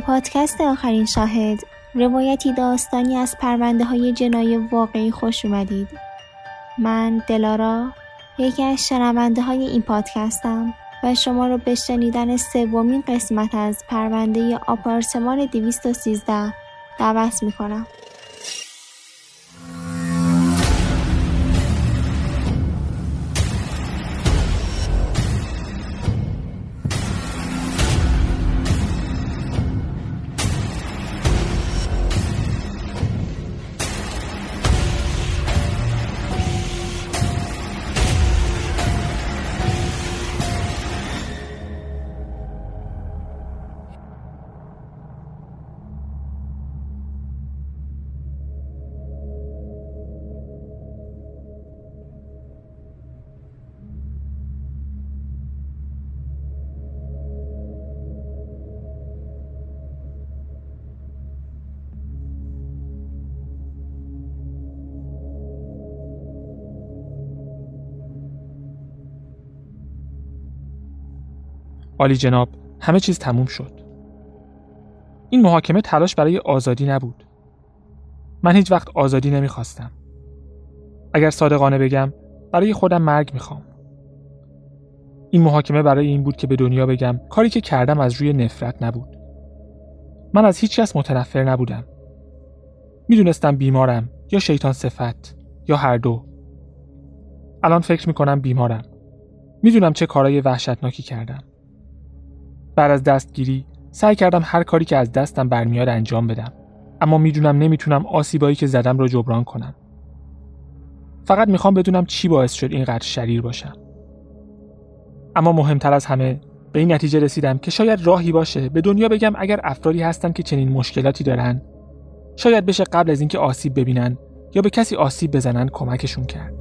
پادکست آخرین شاهد روایتی داستانی از پرونده های جنای واقعی خوش اومدید. من دلارا یکی از شنونده های این پادکستم و شما رو به شنیدن سومین قسمت از پرونده آپارتمان 213 دعوت می عالی جناب همه چیز تموم شد. این محاکمه تلاش برای آزادی نبود. من هیچ وقت آزادی نمی‌خواستم. اگر صادقانه بگم برای خودم مرگ می‌خوام. این محاکمه برای این بود که به دنیا بگم کاری که کردم از روی نفرت نبود. من از هیچ کس متنفر نبودم. می‌دونستم بیمارم یا شیطان صفت یا هر دو. الان فکر می‌کنم بیمارم. می‌دونم چه کارای وحشتناکی کردم. بعد از دستگیری سعی کردم هر کاری که از دستم برمیاد انجام بدم. اما می‌دونم نمی‌تونم آسیبایی که زدم رو جبران کنم. فقط می‌خوام بدونم چی باعث شد اینقدر شریر باشم. اما مهمتر از همه به این نتیجه رسیدم که شاید راهی باشه به دنیا بگم اگر افرادی هستن که چنین مشکلاتی دارن شاید بشه قبل از اینکه آسیب ببینن یا به کسی آسیب بزنن کمکشون کرد.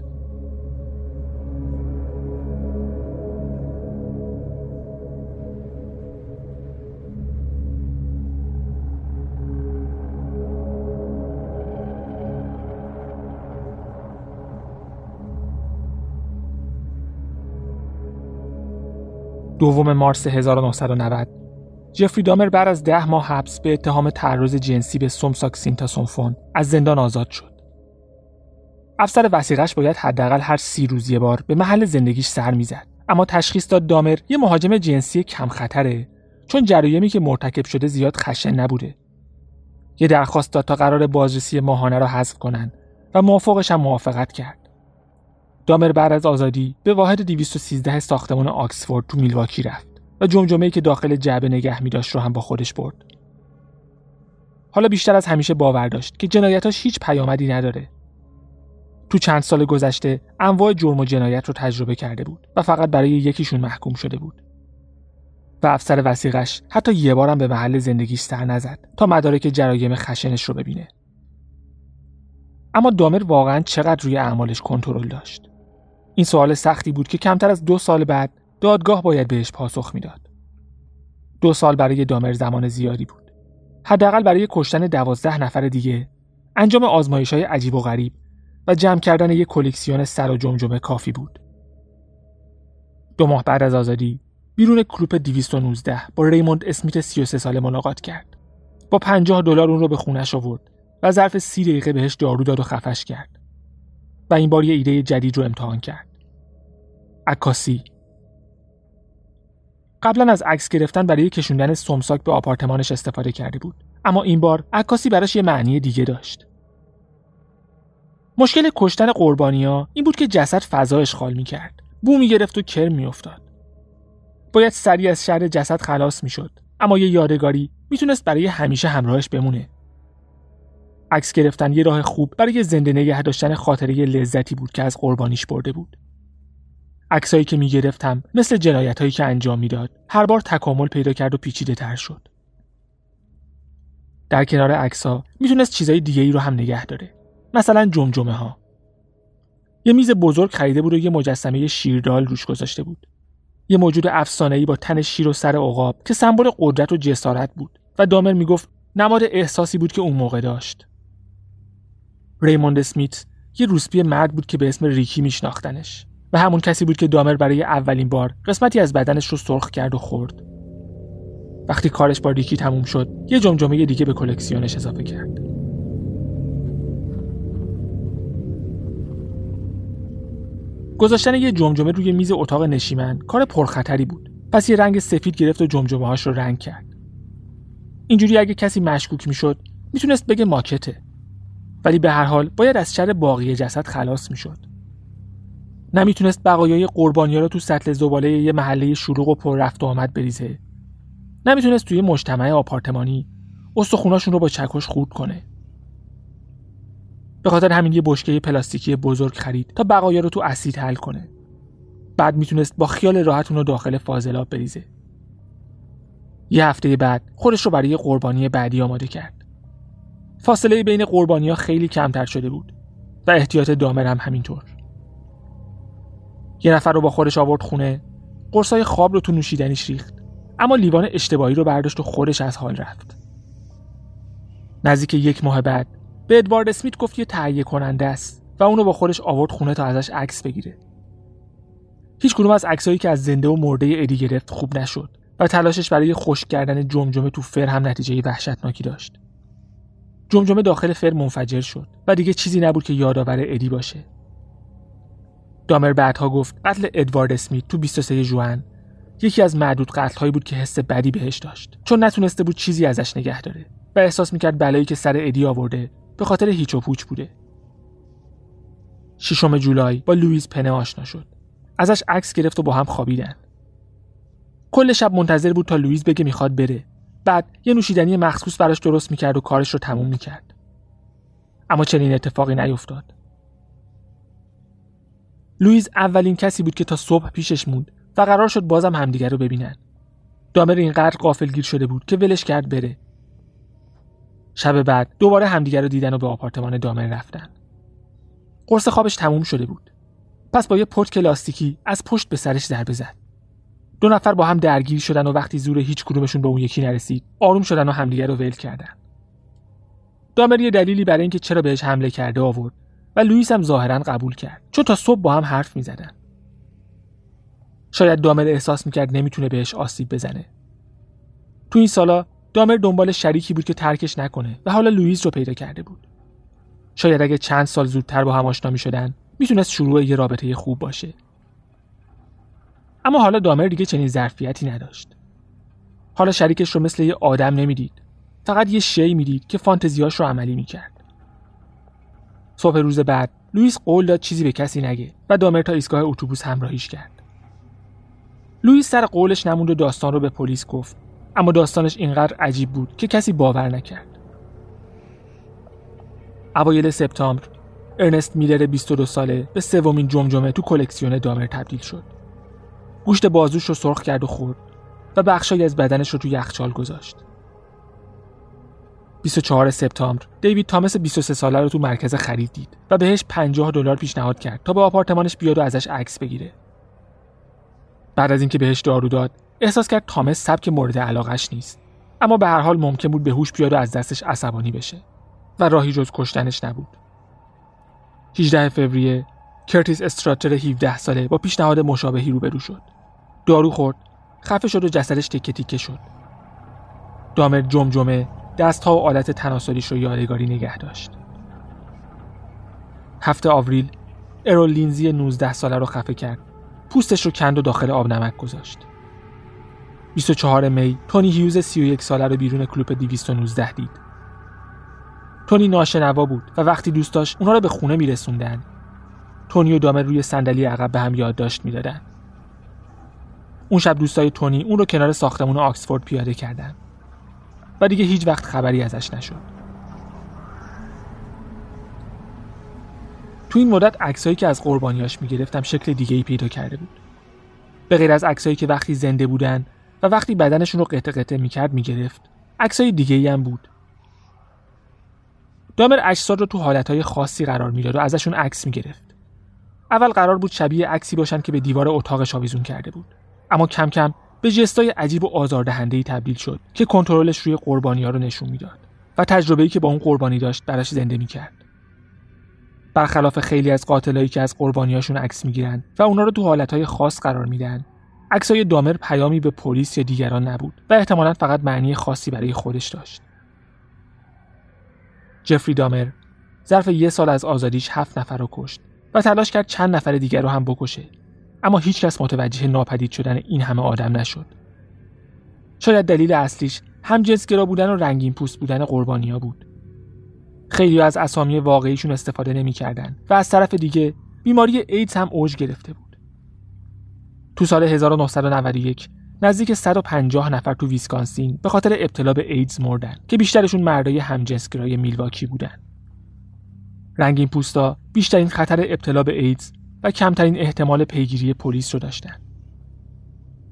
دوم مارس 1990 جفری دامر بعد از ده ماه حبس به اتهام تعرض جنسی به سومساک سینتاسونفون از زندان آزاد شد. افسر وسیقش باید حداقل هر سی روز یه بار به محل زندگیش سر می‌زد اما تشخیص داد دامر یه مهاجم جنسی کم خطره چون جرایمی که مرتکب شده زیاد خشن نبوده. یه درخواست داد تا قرار بازرسی ماهانه را حذف کنن و موافقش هم موافقت کرد. دامر بعد از آزادی به واحد 213 ساختمان آکسفورد تو میلواکی رفت و جمجمه‌ای که داخل جعبه نگه می داشت رو هم با خودش برد. حالا بیشتر از همیشه باور داشت که جنایتاش هیچ پیامدی نداره. تو چند سال گذشته انواع جرم و جنایت رو تجربه کرده بود و فقط برای یکیشون محکوم شده بود. و افسر وسیقش حتی یه بارم به محل زندگیش سر نزد تا مدارک جرایم خشنش رو ببینه. اما دامر واقعا چقدر روی اعمالش کنترل داشت. این سوال سختی بود که کمتر از دو سال بعد دادگاه باید بهش پاسخ می‌داد. دو سال برای دامر زمان زیادی بود. حداقل برای کشتن دوازده نفر دیگه، انجام آزمایش های عجیب و غریب و جمع کردن یک کلکسیون سر و جمجمه کافی بود. دو ماه بعد از آزادی، بیرون کلوپ 219 با ریموند اسمیت 33 ساله ملاقات کرد. با 50 دلار اون رو به خونش آورد و ظرف سی دقیقه بهش دارو داد و خفش کرد. و این بار یه ایده جدید رو امتحان کرد. عکاسی. قبلا از عکس گرفتن برای کشوندن سمساک به آپارتمانش استفاده کرده بود. اما این بار عکاسی براش یه معنی دیگه داشت. مشکل کشتن قربانیا این بود که جسد فضا اشغال می‌کرد. بو می‌گرفت و کرم میافتاد. باید سریع از شهر جسد خلاص می‌شد. اما یه یادگاری می‌تونست برای همیشه همراهش بمونه. عکس گرفتن یه راه خوب برای زنده نگه داشتن خاطره لذتی بود که از قربانیش برده بود. عکسایی که می‌گرفتم مثل جنایت هایی که انجام می‌داد هر بار تکامل پیدا کرد و پیچیده تر شد. در کنار عکسها می‌تونست چیزای دیگه ای رو هم نگه داره. مثلا جمجمه ها یه میز بزرگ خریده بود و یه مجسمه شیردال روش گذاشته بود. یه موجود افسانه‌ای با تن شیر و سر عقاب که سمبل قدرت و جسارت بود. و دامر می‌گفت نماد احساسی بود که اون موقع داشت. ریموند اسمیت یه روسپی مرد بود که به اسم ریکی میشناختنش و همون کسی بود که دامر برای اولین بار قسمتی از بدنش رو سرخ کرد و خورد. وقتی کارش با ریکی تموم شد یه جمجمه دیگه به کلکسیونش اضافه کرد. گذاشتن یه جمجمه روی میز اتاق نشیمن کار پرخطری بود. پس یه رنگ سفید گرفت و جمجمه هاش رو رنگ کرد. اینجوری اگه کسی مشکوک می‌شد می‌تونست بگه ماکته. ولی به هر حال باید از شر باقی جسد خلاص می‌شد. نمی‌تونست بقایای قربانیا رو تو سطل زباله یه محله شلوغ و پر رفت و آمد بریزه. نمی‌تونست توی مجتمع آپارتمانی استخوناشون رو با چکش خورد کنه. به خاطر همین یه بشکه پلاستیکی بزرگ خرید تا بقایا رو تو اسید حل کنه. بعد می‌تونست با خیال راحت رو داخل فاضلاب بریزه. یه هفته بعد خودش رو برای قربانی بعدی آماده کرد. فاصله بین قربانی ها خیلی کمتر شده بود و احتیاط دامر هم همینطور. یه نفر رو با خودش آورد خونه قرصای خواب رو تو نوشیدنیش ریخت اما لیوان اشتباهی رو برداشت و خودش از حال رفت. نزدیک یک ماه بعد به ادوارد اسمیت گفت یه تهیه کننده است و اونو با خودش آورد خونه تا ازش عکس بگیره. هیچ کدوم از عکسایی که از زنده و مرده ادی گرفت خوب نشد و تلاشش برای خشک کردن جمجمه تو فر هم نتیجه وحشتناکی داشت. جمجمه داخل فر منفجر شد و دیگه چیزی نبود که یادآور ادی باشه. دامر بعدها گفت قتل ادوارد اسمیت تو 23 جوان یکی از معدود قتلهایی بود که حس بدی بهش داشت. چون نتونسته بود چیزی ازش نگه داره و احساس می‌کرد بلایی که سر ادی آورده به خاطر هیچ و پوچ بوده. ششم جولای با لوئیز پنه آشنا شد. ازش عکس گرفت و با هم خوابیدن. کل شب منتظر بود تا لوئیز بگه می‌خواد بره. بعد یه نوشیدنی مخصوص براش درست می‌کرد و کارش رو تموم می‌کرد. اما چنین اتفاقی نیفتاد. لوئیز اولین کسی بود که تا صبح پیشش موند و قرار شد بازم همدیگر رو ببینن. دامر اینقدر قافلگیر شده بود که ولش کرد بره. شب بعد دوباره همدیگر رو دیدن و به آپارتمان دامر رفتن. قرص خوابش تموم شده بود. پس با یه پتک لاستیکی از پشت به سرش ضربه زد دو نفر با هم درگیر شدن و وقتی زور هیچ کدومشون به اون یکی نرسید آروم شدن و همدیگر رو ول کردن. دامر یه دلیلی برای اینکه چرا بهش حمله کرده آورد و لوئیس هم ظاهرا قبول کرد چون تا صبح با هم حرف می‌زدن. شاید دامر احساس می‌کرد نمی‌تونه بهش آسیب بزنه. تو این سالا دامر دنبال شریکی بود که ترکش نکنه و حالا لوئیس رو پیدا کرده بود. شاید اگه چند سال زودتر با هم آشنا می‌شدن می‌تونست شروع یه رابطه خوب باشه. اما حالا دامر دیگه چنین ظرفیتی نداشت. حالا شریکش رو مثل یه آدم نمی‌دید. فقط یه شی می‌دید که فانتزیاش رو عملی می‌کرد. صبح روز بعد لوئیس قول داد چیزی به کسی نگه و دامر تا ایستگاه اتوبوس همراهیش کرد. لوئیس سر قولش نموند و داستان رو به پلیس گفت. اما داستانش اینقدر عجیب بود که کسی باور نکرد. اوایل سپتامبر ارنست میلر 22 ساله به سومین جمجمه تو کلکسیون دامر تبدیل شد. گوشت بازوش رو سرخ کرد و خورد و بخشایی از بدنش رو تو یخچال گذاشت. 24 سپتامبر دیوید تامس 23 ساله رو تو مرکز خرید دید و بهش 50 دلار پیشنهاد کرد تا به آپارتمانش بیاد و ازش عکس بگیره. بعد از اینکه بهش دارو داد احساس کرد تامس سبک مورد علاقش نیست. اما به هر حال ممکن بود به هوش بیاد و از دستش عصبانی بشه و راهی جز کشتنش نبود. 18 فوریه کرتیس استراتر 17 ساله با پیشنهاد مشابهی روبرو شد. دارو خورد. خفه شد و جسدش تکه تیکه شد. دامر جمجمه دستها و آلت تناسلیش رو یادگاری نگه داشت. هفته آوریل ارول لینزی 19 ساله رو خفه کرد. پوستش رو کند و داخل آب نمک گذاشت. 24 می تونی هیوز 31 ساله رو بیرون کلوپ 219 دید. تونی ناشنوا بود و وقتی دوست داشت اونها رو به خونه میرسوندن. تونی و دامر روی صندلی عقب به هم یادداشت می‌دادن. اون شب دوستای تونی اون رو کنار ساختمون آکسفورد پیاده کردن. و دیگه هیچ وقت خبری ازش نشد. تو این مدت عکسایی که از قربانیاش می‌گرفتم شکل دیگه ای پیدا کرده بود. به غیر از عکسایی که وقتی زنده بودن و وقتی بدنشون رو قطع قطع می‌کرد می‌گرفت عکسای دیگه ای هم بود. دامر اجساد رو تو حالتهای خاصی قرار می‌داد و ازشون عکس می‌گرفت. اول قرار بود شبیه عکسی باشن که به دیوار اتاقش آویزون کرده بود. اما کم کم به جستای عجیب و آزاردهندهای تبدیل شد که کنترلش روی قربانی ها رو نشون می‌داد و تجربه‌ای که با اون قربانی داشت براش زنده می‌کرد. برخلاف خیلی از قاتلایی که از قربانیاشون عکس می‌گیرن و اونا رو تو حالتهای خاص قرار میدن عکسای دامر پیامی به پلیس یا دیگران نبود و احتمالا فقط معنی خاصی برای خودش داشت. جفری دامر ظرف یه سال از آزادیش هفت نفر رو کشت و تلاش کرد چند نفر دیگر رو هم بکشه. اما هیچکس متوجه ناپدید شدن این همه آدم نشد. شاید دلیل اصلیش هم جنسگرا بودن و رنگین پوست بودن قربانیا بود. خیلی از اسامی واقعیشون استفاده نمی‌کردن و از طرف دیگه بیماری ایدز هم اوج گرفته بود. تو سال 1991 نزدیک 150 نفر تو ویسکانسین به خاطر ابتلا به ایدز مردن که بیشترشون مردای همجنسگرای میلواکی بودن. رنگین پوستا بیشترین خطر ابتلا به ایدز و کمترین احتمال پیگیری پلیس رو داشتن.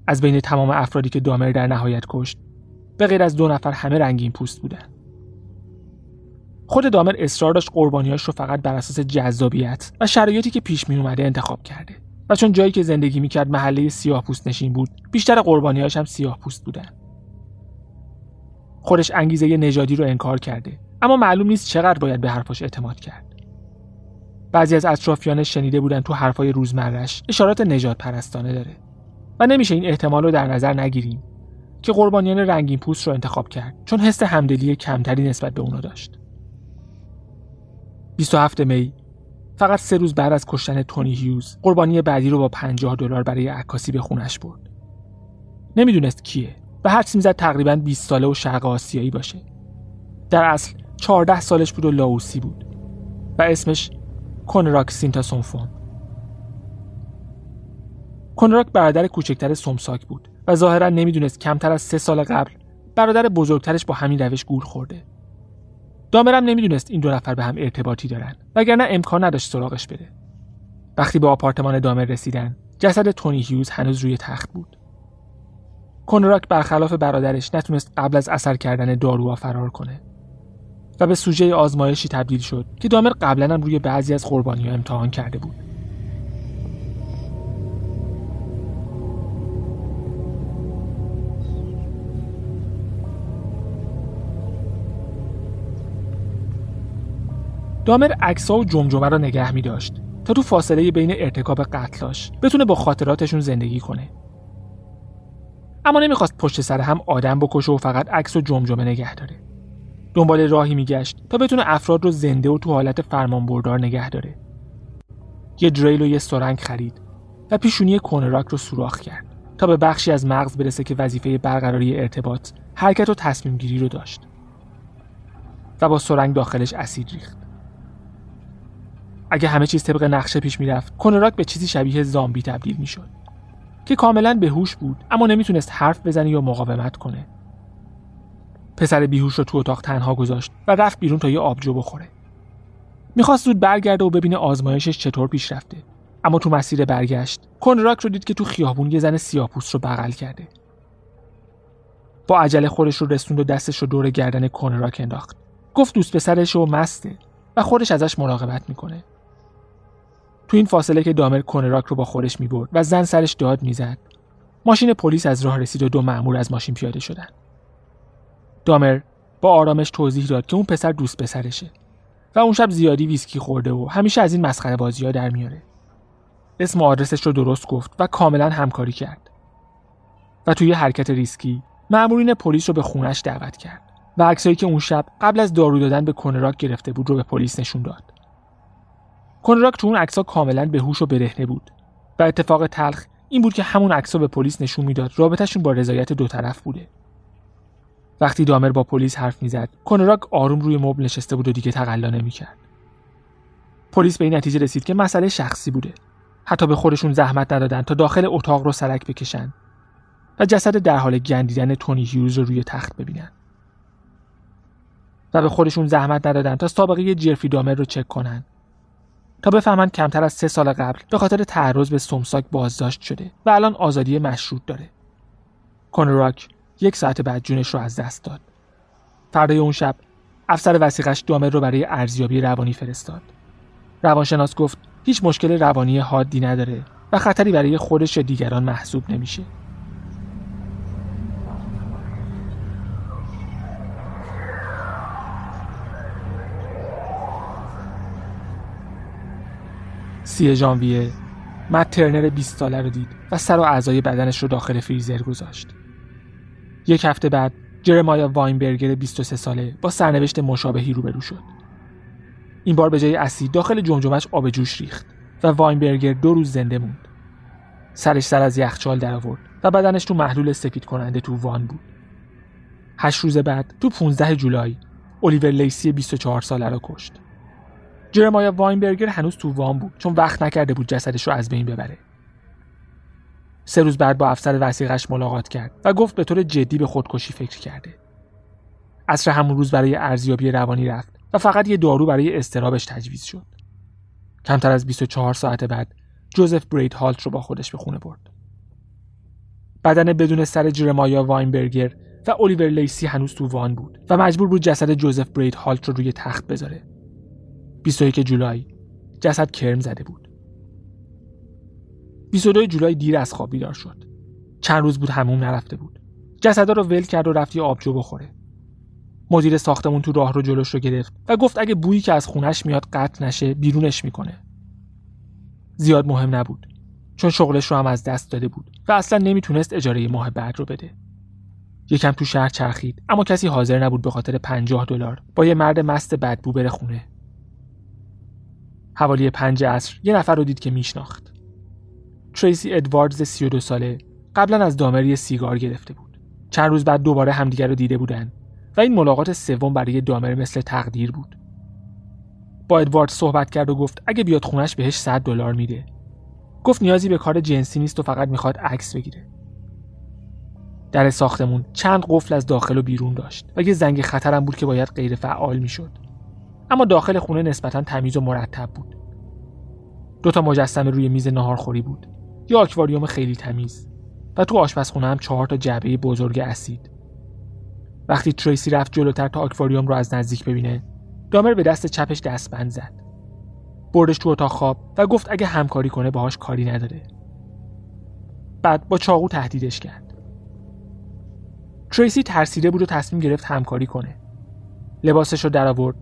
از بین تمام افرادی که دامر در نهایت کشت به غیر از دو نفر همه رنگین پوست بودن. خود دامر اصرار داشت قربانیاش رو فقط بر اساس جذابیت و شرایطی که پیش می اومده انتخاب کرده و چون جایی که زندگی می‌کرد محله سیاه پوست نشین بود بیشتر قربانیاش هم سیاه پوست بودن. خودش انگیزه نژادی رو انکار کرده اما معلوم نیست چقدر باید به حرفاش اعتماد کرد. بعضی از اطرافیانش شنیده بودن تو حرفای روزمرش اشارات نجات پرستانه داره. و نمیشه این احتمال رو در نظر نگیریم که قربانیان رنگین پوست رو انتخاب کرد چون حس همدلی کمتری نسبت به اونا داشت. 27 می فقط سه روز بعد از کشتن تونی هیوز قربانی بعدی رو با 50 دلار برای عکاسی به خونش برد. نمی‌دونست کیه و حدس می‌زد تقریبا 20 ساله و شرق آسیایی باشه. در اصل 14 سالش بود و لاوسی بود و اسمش کنراک سینتاسونفون کنراک برادر کوچکتر سومساک بود و ظاهرا نمی‌دونست کمتر از سه سال قبل برادر بزرگترش با همین روش گول خورده. دامرم نمی‌دونست این دو نفر به هم ارتباطی دارن وگرنه امکان نداشت سراغش بره وقتی به آپارتمان دامر رسیدن جسد تونی هیوز هنوز روی تخت بود. کنراک برخلاف برادرش نتونست قبل از اثر کردن داروها فرار کنه. و به سوژه آزمایشی تبدیل شد که دامر قبلا هم روی بعضی از قربانی ها امتحان کرده بود. دامر عکس‌ها و جمجمه را نگه می داشت تا تو فاصله بین ارتکاب قتلاش بتونه با خاطراتشون زندگی کنه. اما نمی‌خواست پشت سر هم آدم بکشه و فقط عکس و جمجمه نگه داره. دنبال راهی میگشت تا بتونه افراد رو زنده و تو حالت فرمانبردار نگه داره. یه دریل و یه سرنگ خرید و پیشونی کونراک رو سوراخ کرد تا به بخشی از مغز برسه که وظیفه برقراری ارتباط حرکت و تصمیم گیری رو داشت و با سرنگ داخلش اسید ریخت. اگه همه چیز طبق نقشه پیش می‌رفت کونراک به چیزی شبیه زامبی تبدیل می‌شد که کاملا به هوش بود اما نمی‌تونست حرف بزنه یا مقاومت کنه. پسر بیهوش رو تو اتاق تنها گذاشت و رفت بیرون تا یه آبجو بخوره. می‌خواست زود برگرده و ببینه آزمایشش چطور پیش رفته. اما تو مسیر برگشت کنراک رو دید که تو خیابون یه زن سیاپوست رو بغل کرده. با عجله خودش رو رسوند و دستش رو دور گردن کنراک انداخت. گفت دوست پسرش رو مسته و خودش ازش مراقبت می‌کنه. تو این فاصله که دامر کنراک رو با خودش می‌برد و زن سرش داد می‌زد ماشین پلیس از راه رسید و دو مأمور از ماشین پیاده شدن. دامر با آرامش توضیح داد که اون پسر دوست پسرشه و اون شب زیادی ویسکی خورده و همیشه از این مسخره بازی ها در میاره. اسم و آدرسش رو درست گفت و کاملا همکاری کرد. و توی حرکت ریسکی مأمورین پلیس رو به خونش دعوت کرد و عکسایی که اون شب قبل از دارو دادن به کنراک گرفته بود رو به پلیس نشون داد. کنراک تو اون عکس‌ها کاملا به هوش و برهنه بود و اتفاق تلخ این بود که همون عکس‌ها به پلیس نشون می‌داد. رابطهشون با رضایت دو طرف بوده. وقتی دامر با پلیس حرف می‌زد کنراک آروم روی مبل نشسته بود و دیگه تقلا نمی‌کرد. پلیس به این نتیجه رسید که مسئله شخصی بوده. حتی به خودشون زحمت ندادن تا داخل اتاق رو سرک بکشن و جسد در حال گندیدن تونی هیوز رو روی تخت ببینن. و به خودشون زحمت ندادن تا سابقه جرفی دامر رو چک کنن. تا بفهمن کمتر از سه سال قبل به خاطر تعرض به سومساک بازداشت شده و الان آزادی مشروط داره. کنراک یک ساعت بعد جونش رو از دست داد. فردای اون شب افسر وسیقش دامر رو برای ارزیابی روانی فرستاد. روانشناس گفت هیچ مشکل روانی حادی نداره و خطری برای خودش دیگران محسوب نمیشه. سی ژانویه مت ترنر 20 ساله رو دید و سر و اعضای بدنش رو داخل فریزر گذاشت. یک هفته بعد جرمایا واینبرگر 23 ساله با سرنوشت مشابهی روبرو شد. این بار به جای اسید داخل جمجمش آب جوش ریخت و واینبرگر دو روز زنده موند. سرش سر از یخچال در آورد و بدنش تو محلول سفید کننده تو وان بود. هشت روز بعد تو 15 جولای الیور لیسی 24 ساله را کشت. جرمایا واینبرگر هنوز تو وام بود چون وقت نکرده بود جسدش رو از بین ببره سه روز بعد با افسر وسیقش ملاقات کرد و گفت به طور جدی به خودکشی فکر کرده. عصر همون روز برای ارزیابی روانی رفت و فقط یه دارو برای استرابش تجویز شد. کمتر از 24 ساعت بعد جوزف برید هالت رو با خودش به خونه برد. بدن بدون سر جرمایا واینبرگر و الیور لیسی هنوز تو وان بود و مجبور بود جسد جوزف برید هالت رو روی تخت بذاره. 21 جولای جسد کرم زده بود. 22 جولای دیر از خواب بیدار شد. چند روز بود هموم نرفته بود. جسدا رو ول کرد و رفت یه آبجو بخوره. مدیر ساختمون تو راه رو جلوش رو گرفت و گفت اگه بویی که از خونش میاد قطع نشه بیرونش می‌کنه. زیاد مهم نبود چون شغلش رو هم از دست داده بود و اصلا نمی‌تونست اجاره ماه بعد رو بده. یکم تو شهر چرخید اما کسی حاضر نبود به خاطر 50 دلار با یه مرد مست بدبو بره خونه. حوالی پنج عصر یه نفر رو دید که میشناخت. تریسی ادواردز 32 ساله قبلا از دامری سیگار گرفته بود. چند روز بعد دوباره همدیگر رو دیده بودن و این ملاقات سوم برای دامر مثل تقدیر بود. با ادوارد صحبت کرد و گفت اگه بیاد خونش بهش 100 دلار میده. گفت نیازی به کار جنسی نیست و فقط می‌خواد عکس بگیره. در ساختمون چند قفل از داخل و بیرون داشت و یه زنگ خطرم بود که باید غیر فعال می‌شد. اما داخل خونه نسبتا تمیز و مرتب بود. دو تا مجسمه روی میز ناهارخوری بود. یه آکواریوم خیلی تمیز و تو آشپزخونه هم چهار تا جعبه بزرگ اسید. وقتی تریسی رفت جلوتر تا آکواریوم رو از نزدیک ببینه دامر به دست چپش دستبند زد. بردش تو اتاق خواب و گفت اگه همکاری کنه باهاش کاری نداره. بعد با چاقو تهدیدش کرد. تریسی ترسیده بود و تصمیم گرفت همکاری کنه. لباسش رو در آورد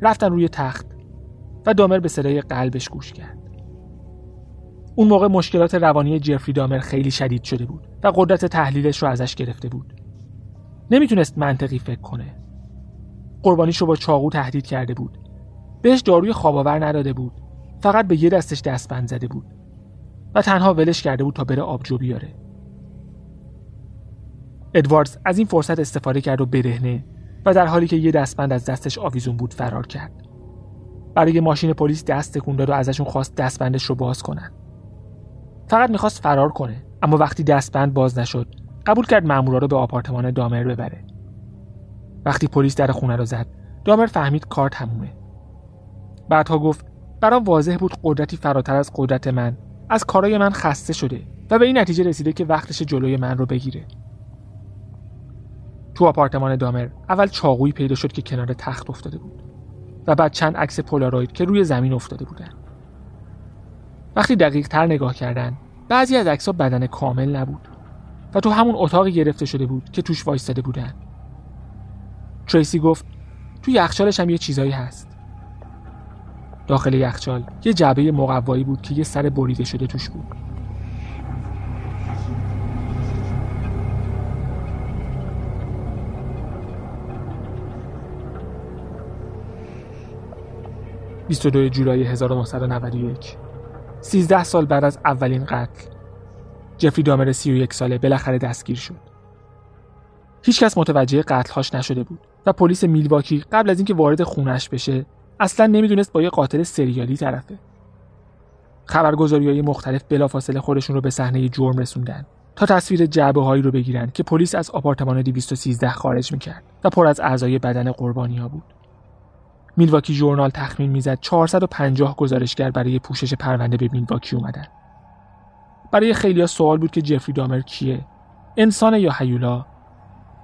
رفتن روی تخت و دامر به صدای قلبش گوش کرد. اون موقع مشکلات روانی جفری دامر خیلی شدید شده بود و قدرت تحلیلش رو ازش گرفته بود. نمی‌تونست منطقی فکر کنه. قربانیش رو با چاقو تهدید کرده بود. بهش داروی خواباور نداده بود. فقط به یه دستش دستبند زده بود. و تنها ولش کرده بود تا بره آبجو بیاره. ادواردز از این فرصت استفاده کرد و برهنه و در حالی که یه دستبند از دستش آویزون بود فرار کرد. برای ماشین پلیس دست تکون داد و ازشون خواست دستبندش رو باز کنن. فقط می‌خواست فرار کنه اما وقتی دستبند باز نشد قبول کرد مامورا رو به آپارتمان دامر ببره. وقتی پلیس در خونه رو زد دامر فهمید کار تمومه. بعدها گفت برام واضح بود قدرتی فراتر از قدرت من از کارای من خسته شده و به این نتیجه رسیده که وقتش جلوی من رو بگیره. تو آپارتمان دامر اول چاقویی پیدا شد که کنار تخت افتاده بود و بعد چند عکس پولاروید که روی زمین افتاده بودن. وقتی دقیق تر نگاه کردن بعضی از عکس‌ها بدن کامل نبود و تو همون اتاقی گرفته شده بود که توش وایستاده بودن. تریسی گفت تو یخچالش هم یه چیزایی هست. داخل یخچال یه جعبه مقوایی بود که یه سر بریده شده توش بود. 22 جولای 1991 13 سال بعد از اولین قتل جفری دامر 31 ساله بالاخره دستگیر شد هیچکس متوجه قتلهاش نشده بود و پلیس میلواکی قبل از اینکه وارد خونش بشه اصلا نمی‌دونست با یه قاتل سریالی طرفه خبرگزاری های مختلف بلافاصله خودشون رو به صحنه جرم رسوندن تا تصویر جعبه هایی رو بگیرن که پلیس از آپارتمان 213 خارج می‌کرد و پر از اعضای بدن قربانی ها بود. میلواکی ژورنال تخمین می‌زد 450 گزارشگر برای پوشش پرونده به میلواکی اومدن. برای خیلیا سوال بود که جفری دامر کیه؟ انسان یا هیولا؟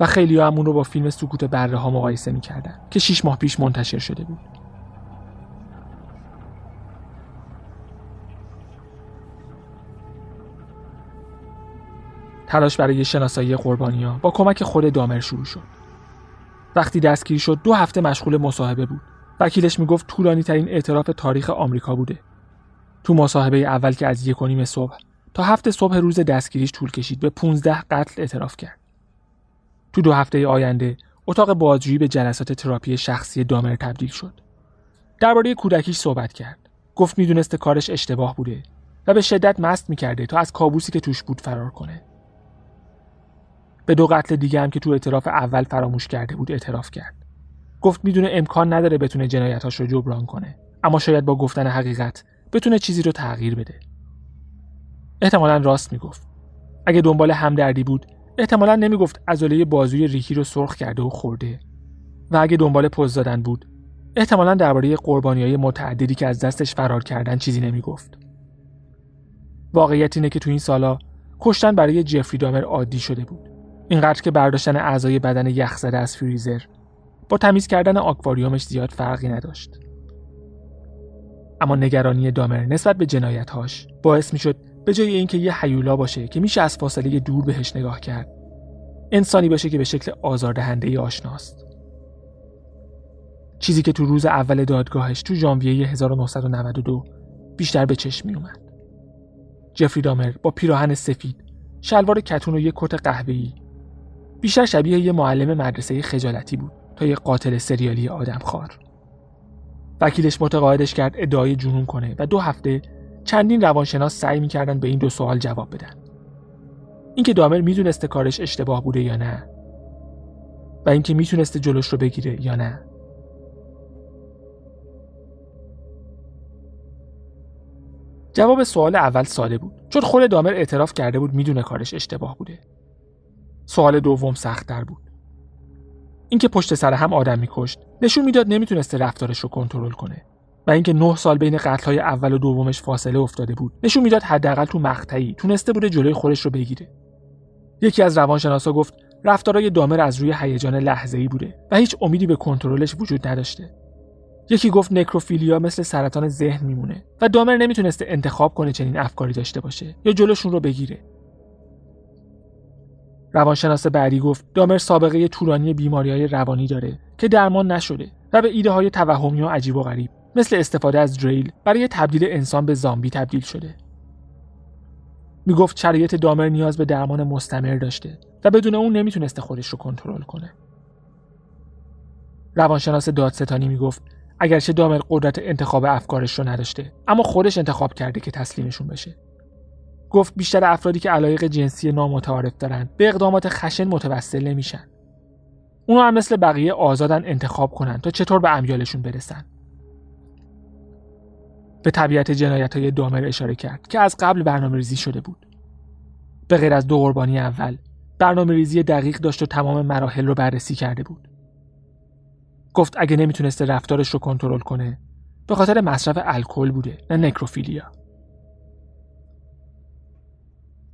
و خیلی همون رو با فیلم سکوت بره ها مقایسه می‌کردن که 6 ماه پیش منتشر شده بود. تلاش برای شناسایی قربانیا با کمک خود دامر شروع شد. وقتی دستگیری شد دو هفته مشغول مصاحبه بود. وکیلش می‌گفت طولانی ترین اعتراف تاریخ آمریکا بوده. تو مصاحبه اول که از یک نیم صبح تا هفته صبح روز دستگیریش طول کشید به 15 قتل اعتراف کرد. تو دو هفته آینده اتاق بازجویی به جلسات تراپی شخصی دامر تبدیل شد. درباره کودکیش صحبت کرد. گفت می‌دونسته کارش اشتباه بوده و به شدت مست می‌کرده تا از کابوسی که توش بود فرار کنه. به دو قتل دیگه هم که تو اعتراف اول فراموش کرده بود اعتراف کرد. گفت می‌دونه امکان نداره بتونه جنایتاش رو جبران کنه اما شاید با گفتن حقیقت بتونه چیزی رو تغییر بده. احتمالا راست می‌گفت. اگه دنبال همدردی بود احتمالا نمی‌گفت عضله بازوی ریکی رو سرخ کرده و خورده و اگه دنبال پوز دادن بود احتمالا درباره قربانی های متعددی که از دستش فرار کردن چیزی نمی‌گفت. واقعیت اینه که تو این سالا کشتن برای جفری دامر عادی شده بود. اینقدر که برداشتن اعضای بدن یخزده از فریزر با تمیز کردن آکواریومش زیاد فرقی نداشت. اما نگرانی دامر نسبت به جنایتهاش باعث می‌شد به جای اینکه یه حیولا باشه که میشه از فاصله دور بهش نگاه کرد انسانی باشه که به شکل آزاردهنده آشناست چیزی که تو روز اول دادگاهش تو ژانویه 1992 بیشتر به چشم می اومد. جفری دامر با پیراهن سفید، شلوار کتون و یه کت قهوه‌ای بیشتر شبیه یه معلم مدرسه خجالتی بود تا یه قاتل سریالی آدمخوار. وکیلش متقاعدش کرد ادعای جنون کنه و دو هفته چندین روانشناس سعی می‌کردن به این دو سوال جواب بدن. اینکه دامر می‌دونسته کارش اشتباه بوده یا نه و اینکه می‌تونسته جلوش رو بگیره یا نه. جواب سوال اول ساده بود چون خود دامر اعتراف کرده بود می‌دونه کارش اشتباه بوده. سوال دوم سختتر بود. اینکه پشت سر هم آدم میکشت. نشون می‌داد نمی‌تونسته رفتارش رو کنترل کنه. و اینکه نه سال بین قتلهای اول و دومش فاصله افتاده بود. نشون می‌داد حداقل تو مقطعی تونسته بوده جلوی خودش رو بگیره. یکی از روانشناسا گفت رفتارای دامر از روی هیجان لحظه‌ای بوده و هیچ امیدی به کنترلش وجود نداشته. یکی گفت نکروفیلیا مثل سرطان ذهن میمونه و دامر نمی‌تونسته انتخاب کنه چنین افکاری داشته باشه یا جلوشون رو بگیره. روانشناس بعدی گفت دامر سابقه طولانی بیماری های روانی داره که درمان نشده و به ایده های توهمی و عجیب و غریب مثل استفاده از دریل برای تبدیل انسان به زامبی تبدیل شده. می گفت شرایط دامر نیاز به درمان مستمر داشته و بدون اون نمی‌تونسته خودش رو کنترل کنه. روانشناس دادستانی می گفت اگرچه دامر قدرت انتخاب افکارش رو نداشته اما خودش انتخاب کرده که تسلیمشون بشه. گفت بیشتر افرادی که علایق جنسی نامتعارف دارن به اقدامات خشن متوسل نمیشن. اونا هم مثل بقیه آزادن انتخاب کنن تا چطور به امیالشون برسن. به طبیعت جنایت های دامر اشاره کرد که از قبل برنامه ریزی شده بود. به غیر از دو قربانی اول برنامه ریزی دقیق داشت و تمام مراحل رو بررسی کرده بود. گفت اگه نمی‌تونسته رفتارش رو کنترل کنه به خاطر مصرف الکل بوده نه نکروفیلیا.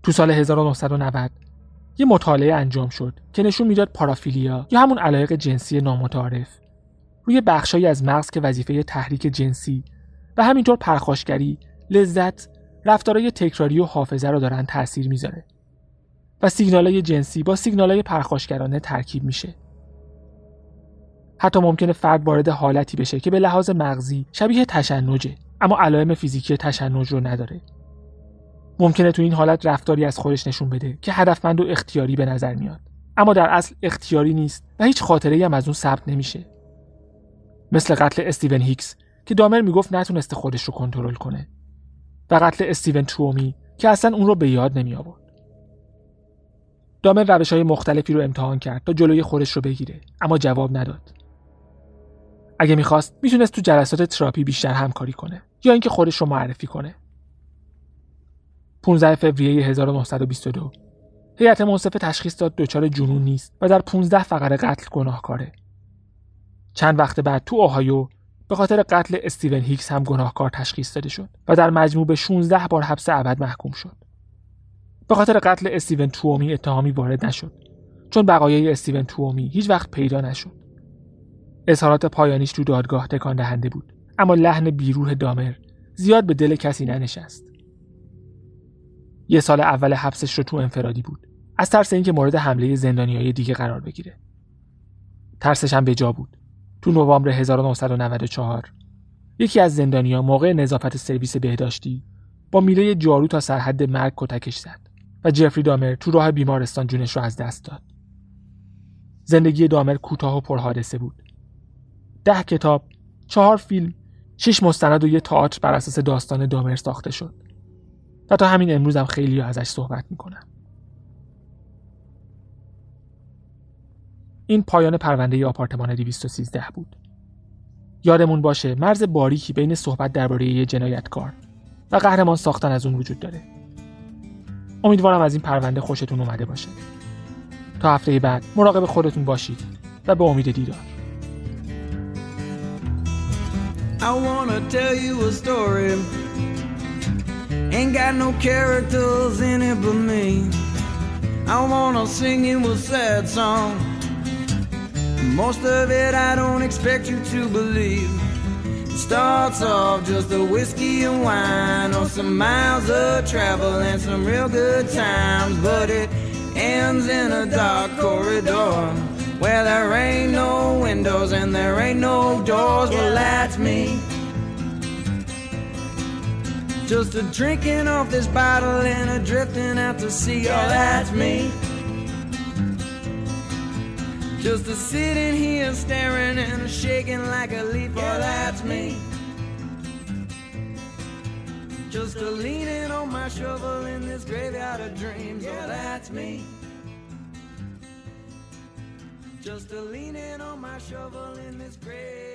تو سال 1990 یه مطالعه انجام شد که نشون می‌داد پارافیلیا یا همون علایق جنسی نامتعارف روی بخشایی از مغز که وظیفه تحریک جنسی و همینطور پرخاشگری، لذت، رفتارهای تکراری و حافظه رو دارن تاثیر می‌ذاره و سیگنالای جنسی با سیگنالای پرخاشگرانه ترکیب میشه. حتی ممکنه فرد وارد حالتی بشه که به لحاظ مغزی شبیه تشنجه اما علائم فیزیکی تشنج رو نداره ممکنه تو این حالت رفتاری از خودش نشون بده که هدفمند و اختیاری به نظر میاد. اما در اصل اختیاری نیست و هیچ خاطره هم از اون ثبت نمیشه. مثل قتل استیون هیکس که دامر می‌گفت نتونسته خودش رو کنترل کنه و قتل استیون تومی که اصلا اون رو به یاد نمی آورد دامر روش های مختلفی رو امتحان کرد تا جلوی خودش رو بگیره اما جواب نداد. اگه می‌خواست می‌تونست تو جلسات تراپی بیشتر همکاری کنه یا اینکه خودش رو معرفی کنه. 15 فوریه 1922 هیئت منصفه تشخیص داد دچار جنون نیست و در 15 فقره قتل گناهکاره. چند وقت بعد تو اوهایو به خاطر قتل استیون هیکس هم گناهکار تشخیص داده شد و در مجموع به 16 بار حبس ابد محکوم شد. به خاطر قتل استیون تومی اتهامی وارد نشد چون بقایای استیون تومی هیچ وقت پیدا نشد. اظهارات پایانیش تو دادگاه تکان دهنده بود اما لحن بیروح دامر زیاد به دل کسی ننشست. یه سال اول حبسش رو تو انفرادی بود از ترس اینکه مورد حمله زندانیای دیگه قرار بگیره. ترسش هم به جا بود. تو نوامبر 1994 یکی از زندانیا موقع نظافت سرویس بهداشتی با میله جارو تا سرحد مرگ کتکش زد و جفری دامر تو راه بیمارستان جونش رو از دست داد. زندگی دامر کوتاه و پرحادثه بود. ده کتاب، چهار فیلم، شش مستند و یه تئاتر بر اساس داستان دامر ساخته شد. و تا همین امروز هم خیلی ازش صحبت می‌کنن. این پایان پرونده آپارتمان 213 بود. یادمون باشه مرز باریکی بین صحبت درباره یه جنایتکار و قهرمان ساختن از اون وجود داره. امیدوارم از این پرونده خوشتون اومده باشه. تا هفته بعد مراقب خودتون باشید و به امید دیدار. I wanna tell you a story Ain't got no characters in it but me I wanna sing you a sad song Most of it I don't expect you to believe It Starts off just a whiskey and wine or some miles of travel and some real good times, but it ends in a dark corridor where there ain't no windows and there ain't no doors. Well, that's me. Just a drinking off this bottle and a drifting out to sea. Oh, that's me. Just a sitting here staring and a shaking like a leaf. Oh, that's me. Just a leaning on my shovel in this graveyard of dreams. Oh, that's me. Just a leaning on my shovel in this grave.